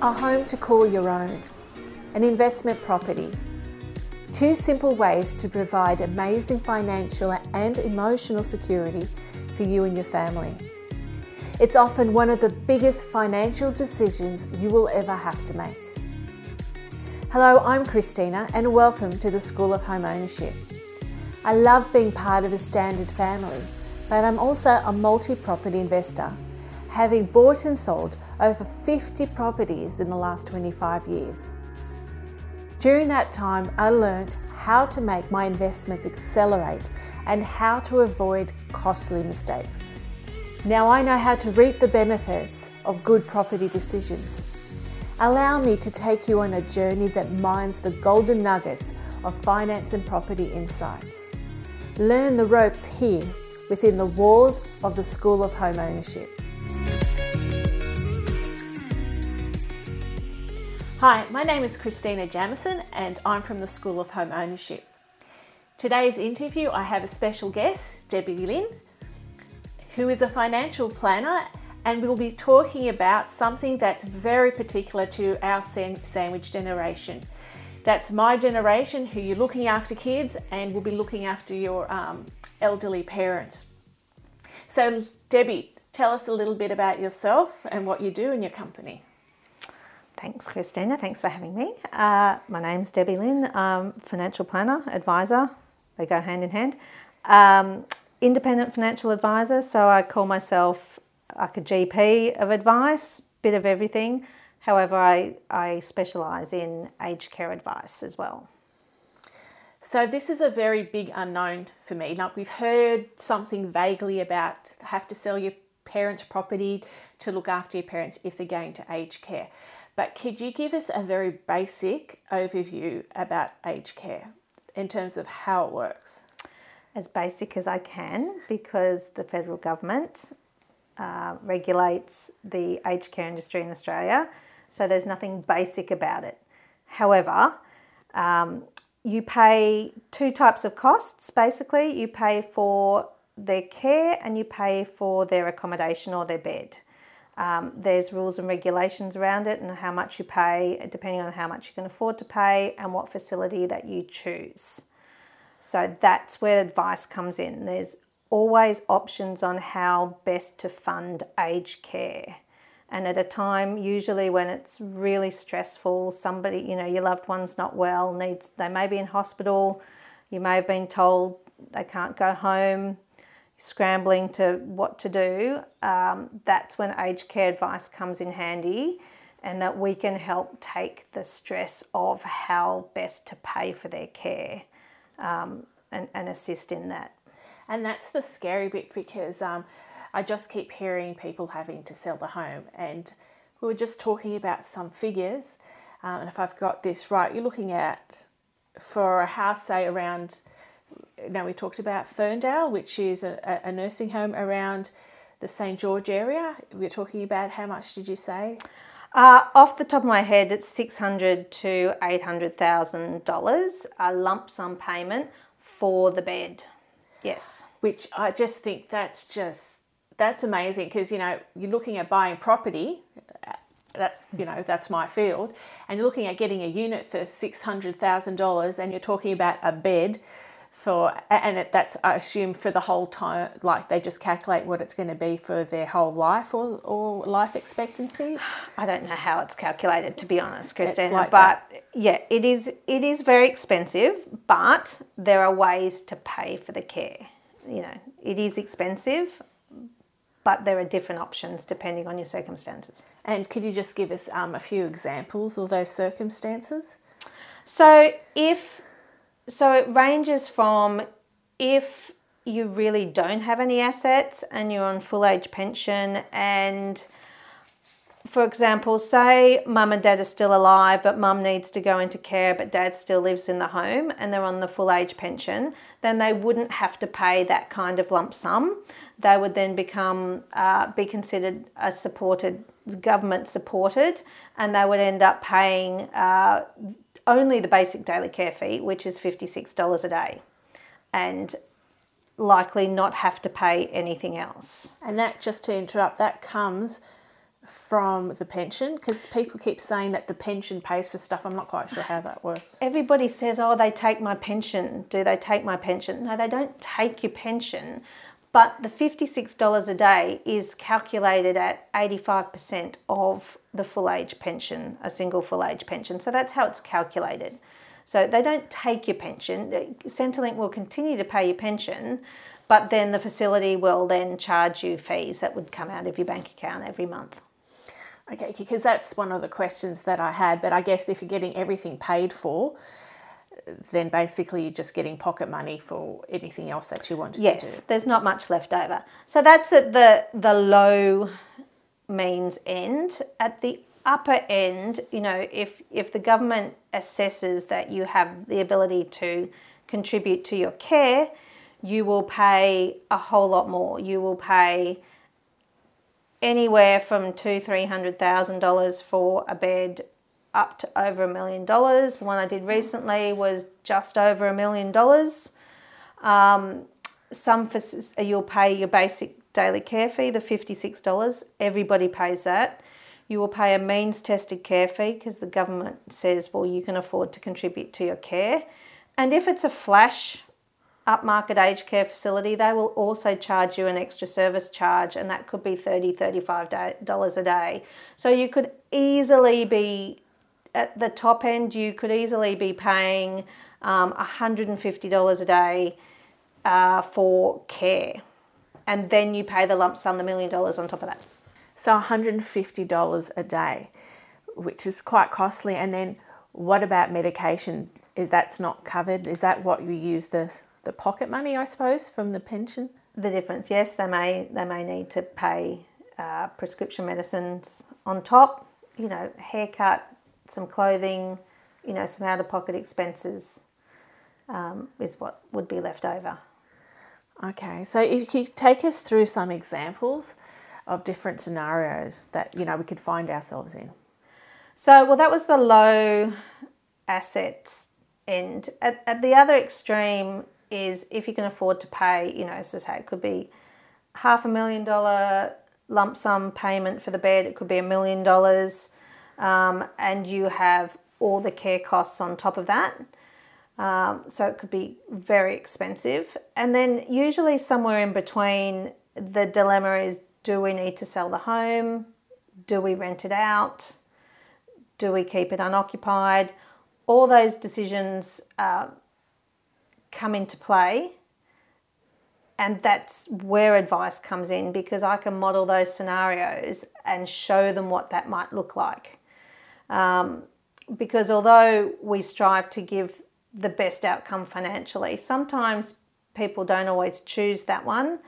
A home to call your own, an investment property. Two simple ways to provide amazing financial and emotional security for you and your family. It's often one of the biggest financial decisions you will ever have to make. Hello, I'm Christina and welcome to the School of Home Ownership. I love being part of a standard family, but I'm also a multi property investor, having bought and sold over 50 properties in the last 25 years. During that time, I learned how to make my investments accelerate and how to avoid costly mistakes. Now I know how to reap the benefits of good property decisions. Allow me to take you on a journey that mines the golden nuggets of finance and property insights. Learn the ropes here within the walls of the School of Home Ownership. Hi, my name is Christina Jamison and I'm from the School of Home Ownership. Today's interview, I have a special guest, Debbie Lin, who is a financial planner, and we'll be talking about something that's very particular to our sandwich generation. That's my generation, who you're looking after kids and will be looking after your um, elderly parents. So, Debbie, tell us a little bit about yourself and what you do in your company. Thanks, Christina. Thanks for having me. Uh, my name's Debbie Lin, financial planner, advisor. They go hand in hand. Um, independent financial advisor, so I call myself like a GP of advice, bit of everything. However, I, I specialise in aged care advice as well. So this is a very big unknown for me. Like we've heard something vaguely about have to sell your parents' property to look after your parents if they're going to aged care. But could you give us a very basic overview about aged care in terms of how it works? As basic as I can, because the federal government uh, regulates the aged care industry in Australia, so there's nothing basic about it. However, um, you pay two types of costs basically. You pay for their care and you pay for their accommodation or their bed. Um, there's rules and regulations around it and how much you pay, depending on how much you can afford to pay and what facility that you choose. So that's where advice comes in. There's always options on how best to fund aged care. And at a time, usually when it's really stressful, somebody, you know, your loved one's not well, needs, they may be in hospital, you may have been told they can't go home, scrambling to what to do, um, that's when aged care advice comes in handy and that we can help take the stress of how best to pay for their care um, and, and, assist in that. And that's the scary bit because um, I just keep hearing people having to sell the home. And we were just talking about some figures. Um, and if I've got this right, you're looking at for a house, say around now we talked about Ferndale, which is a, a nursing home around the St George area. We're talking about how much did you say? Uh, off the top of my head, it's six hundred to eight hundred thousand dollars, a lump sum payment for the bed. Yes, which I just think that's just that's amazing because you know you're looking at buying property. That's you know that's my field, and you're looking at getting a unit for six hundred thousand dollars, and you're talking about a bed for and it, that's I assume for the whole time like they just calculate what it's going to be for their whole life or, or life expectancy I don't know how it's calculated to be honest Christina like but that. yeah it is it is very expensive but there are ways to pay for the care you know it is expensive but there are different options depending on your circumstances. And could you just give us um, a few examples of those circumstances? So if so it ranges from if you really don't have any assets and you're on full age pension and for example, say mum and dad are still alive, but mum needs to go into care, but dad still lives in the home and they're on the full age pension, then they wouldn't have to pay that kind of lump sum. They would then become uh, be considered a supported government supported, and they would end up paying uh, only the basic daily care fee, which is $56 a day. And likely not have to pay anything else. And that, just to interrupt, that comes from the pension because people keep saying that the pension pays for stuff. I'm not quite sure how that works. Everybody says, oh, they take my pension. Do they take my pension? No, they don't take your pension. But the $56 a day is calculated at 85% of the full age pension, a single full age pension. So that's how it's calculated. So they don't take your pension. Centrelink will continue to pay your pension, but then the facility will then charge you fees that would come out of your bank account every month. Okay, because that's one of the questions that I had. But I guess if you're getting everything paid for, then basically you're just getting pocket money for anything else that you wanted yes, to do. Yes, there's not much left over. So that's at the the low means end. At the upper end, you know, if if the government assesses that you have the ability to contribute to your care, you will pay a whole lot more. You will pay anywhere from two, three hundred thousand dollars for a bed up to over a million dollars. The one I did recently was just over a million dollars. Um, some for, you'll pay your basic daily care fee, the $56. Everybody pays that. You will pay a means tested care fee because the government says, well, you can afford to contribute to your care. And if it's a flash upmarket aged care facility, they will also charge you an extra service charge, and that could be $30, $35 a day. So you could easily be at the top end, you could easily be paying um, $150 a day uh, for care. And then you pay the lump sum, the million dollars on top of that. So $150 a day, which is quite costly. And then what about medication? Is that's not covered? Is that what you use the, the pocket money, I suppose, from the pension? The difference, yes, they may they may need to pay uh, prescription medicines on top. You know, haircut, some clothing, you know, some out of pocket expenses um, is what would be left over. Okay, so if you take us through some examples of different scenarios that you know we could find ourselves in. So, well, that was the low assets end. At, at the other extreme is if you can afford to pay, you know, as I say, it could be half a million dollar lump sum payment for the bed, it could be a million dollars, um, and you have all the care costs on top of that. Um, so it could be very expensive. And then, usually, somewhere in between, the dilemma is do we need to sell the home? Do we rent it out? Do we keep it unoccupied? All those decisions uh, come into play. And that's where advice comes in because I can model those scenarios and show them what that might look like. Um, because although we strive to give the best outcome financially, sometimes people don't always choose that one.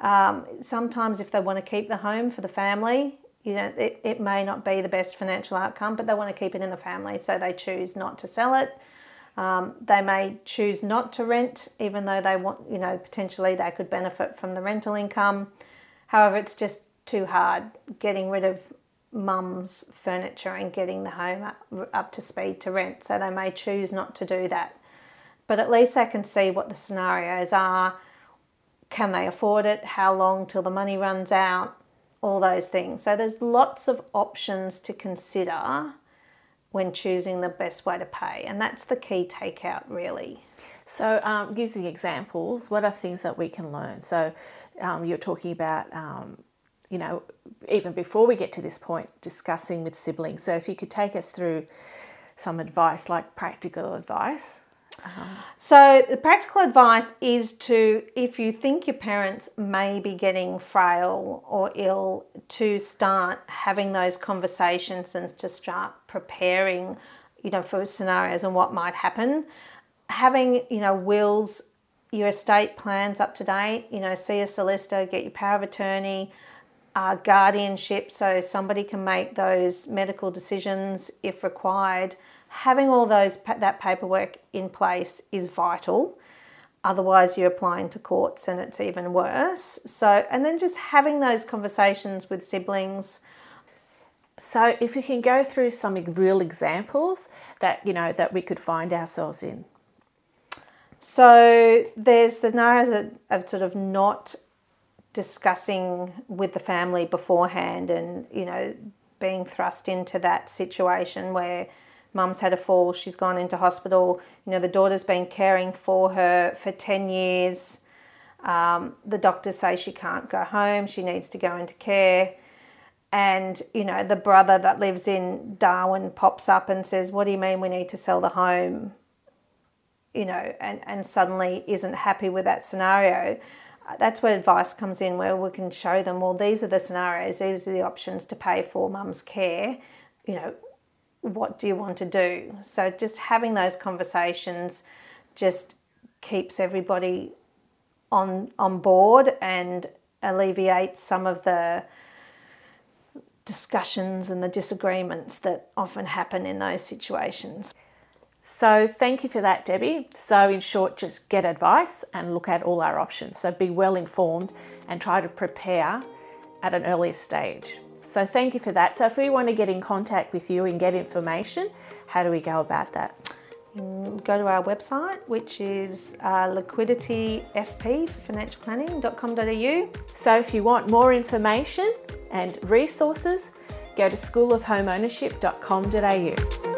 Um, sometimes, if they want to keep the home for the family, you know, it, it may not be the best financial outcome, but they want to keep it in the family, so they choose not to sell it. Um, they may choose not to rent, even though they want, you know, potentially they could benefit from the rental income. However, it's just too hard getting rid of mum's furniture and getting the home up, up to speed to rent, so they may choose not to do that. But at least they can see what the scenarios are can they afford it? How long till the money runs out? All those things. So there's lots of options to consider when choosing the best way to pay, and that's the key takeout, really. So, um, using examples, what are things that we can learn? So, um, you're talking about, um, you know, even before we get to this point, discussing with siblings. So, if you could take us through some advice, like practical advice so, the practical advice is to, if you think your parents may be getting frail or ill, to start having those conversations and to start preparing, you know, for scenarios and what might happen. Having, you know, wills, your estate plans up to date, you know, see a solicitor, get your power of attorney, uh, guardianship, so somebody can make those medical decisions if required having all those that paperwork in place is vital. Otherwise you're applying to courts and it's even worse. So and then just having those conversations with siblings. So if you can go through some real examples that you know that we could find ourselves in. So there's the of, of sort of not discussing with the family beforehand and, you know, being thrust into that situation where mum's had a fall, she's gone into hospital, you know, the daughter's been caring for her for 10 years. Um, the doctors say she can't go home, she needs to go into care. And, you know, the brother that lives in Darwin pops up and says, What do you mean we need to sell the home? You know, and, and suddenly isn't happy with that scenario that's where advice comes in, where we can show them, well, these are the scenarios, these are the options to pay for mum's care. You know, what do you want to do? So just having those conversations just keeps everybody on on board and alleviates some of the discussions and the disagreements that often happen in those situations. So thank you for that, Debbie. So in short, just get advice and look at all our options. So be well informed and try to prepare at an earlier stage. So thank you for that. So if we want to get in contact with you and get information, how do we go about that? Mm, go to our website, which is uh, liquidityfp financial planning.com.au. So if you want more information and resources, go to schoolofhomeownership.com.au.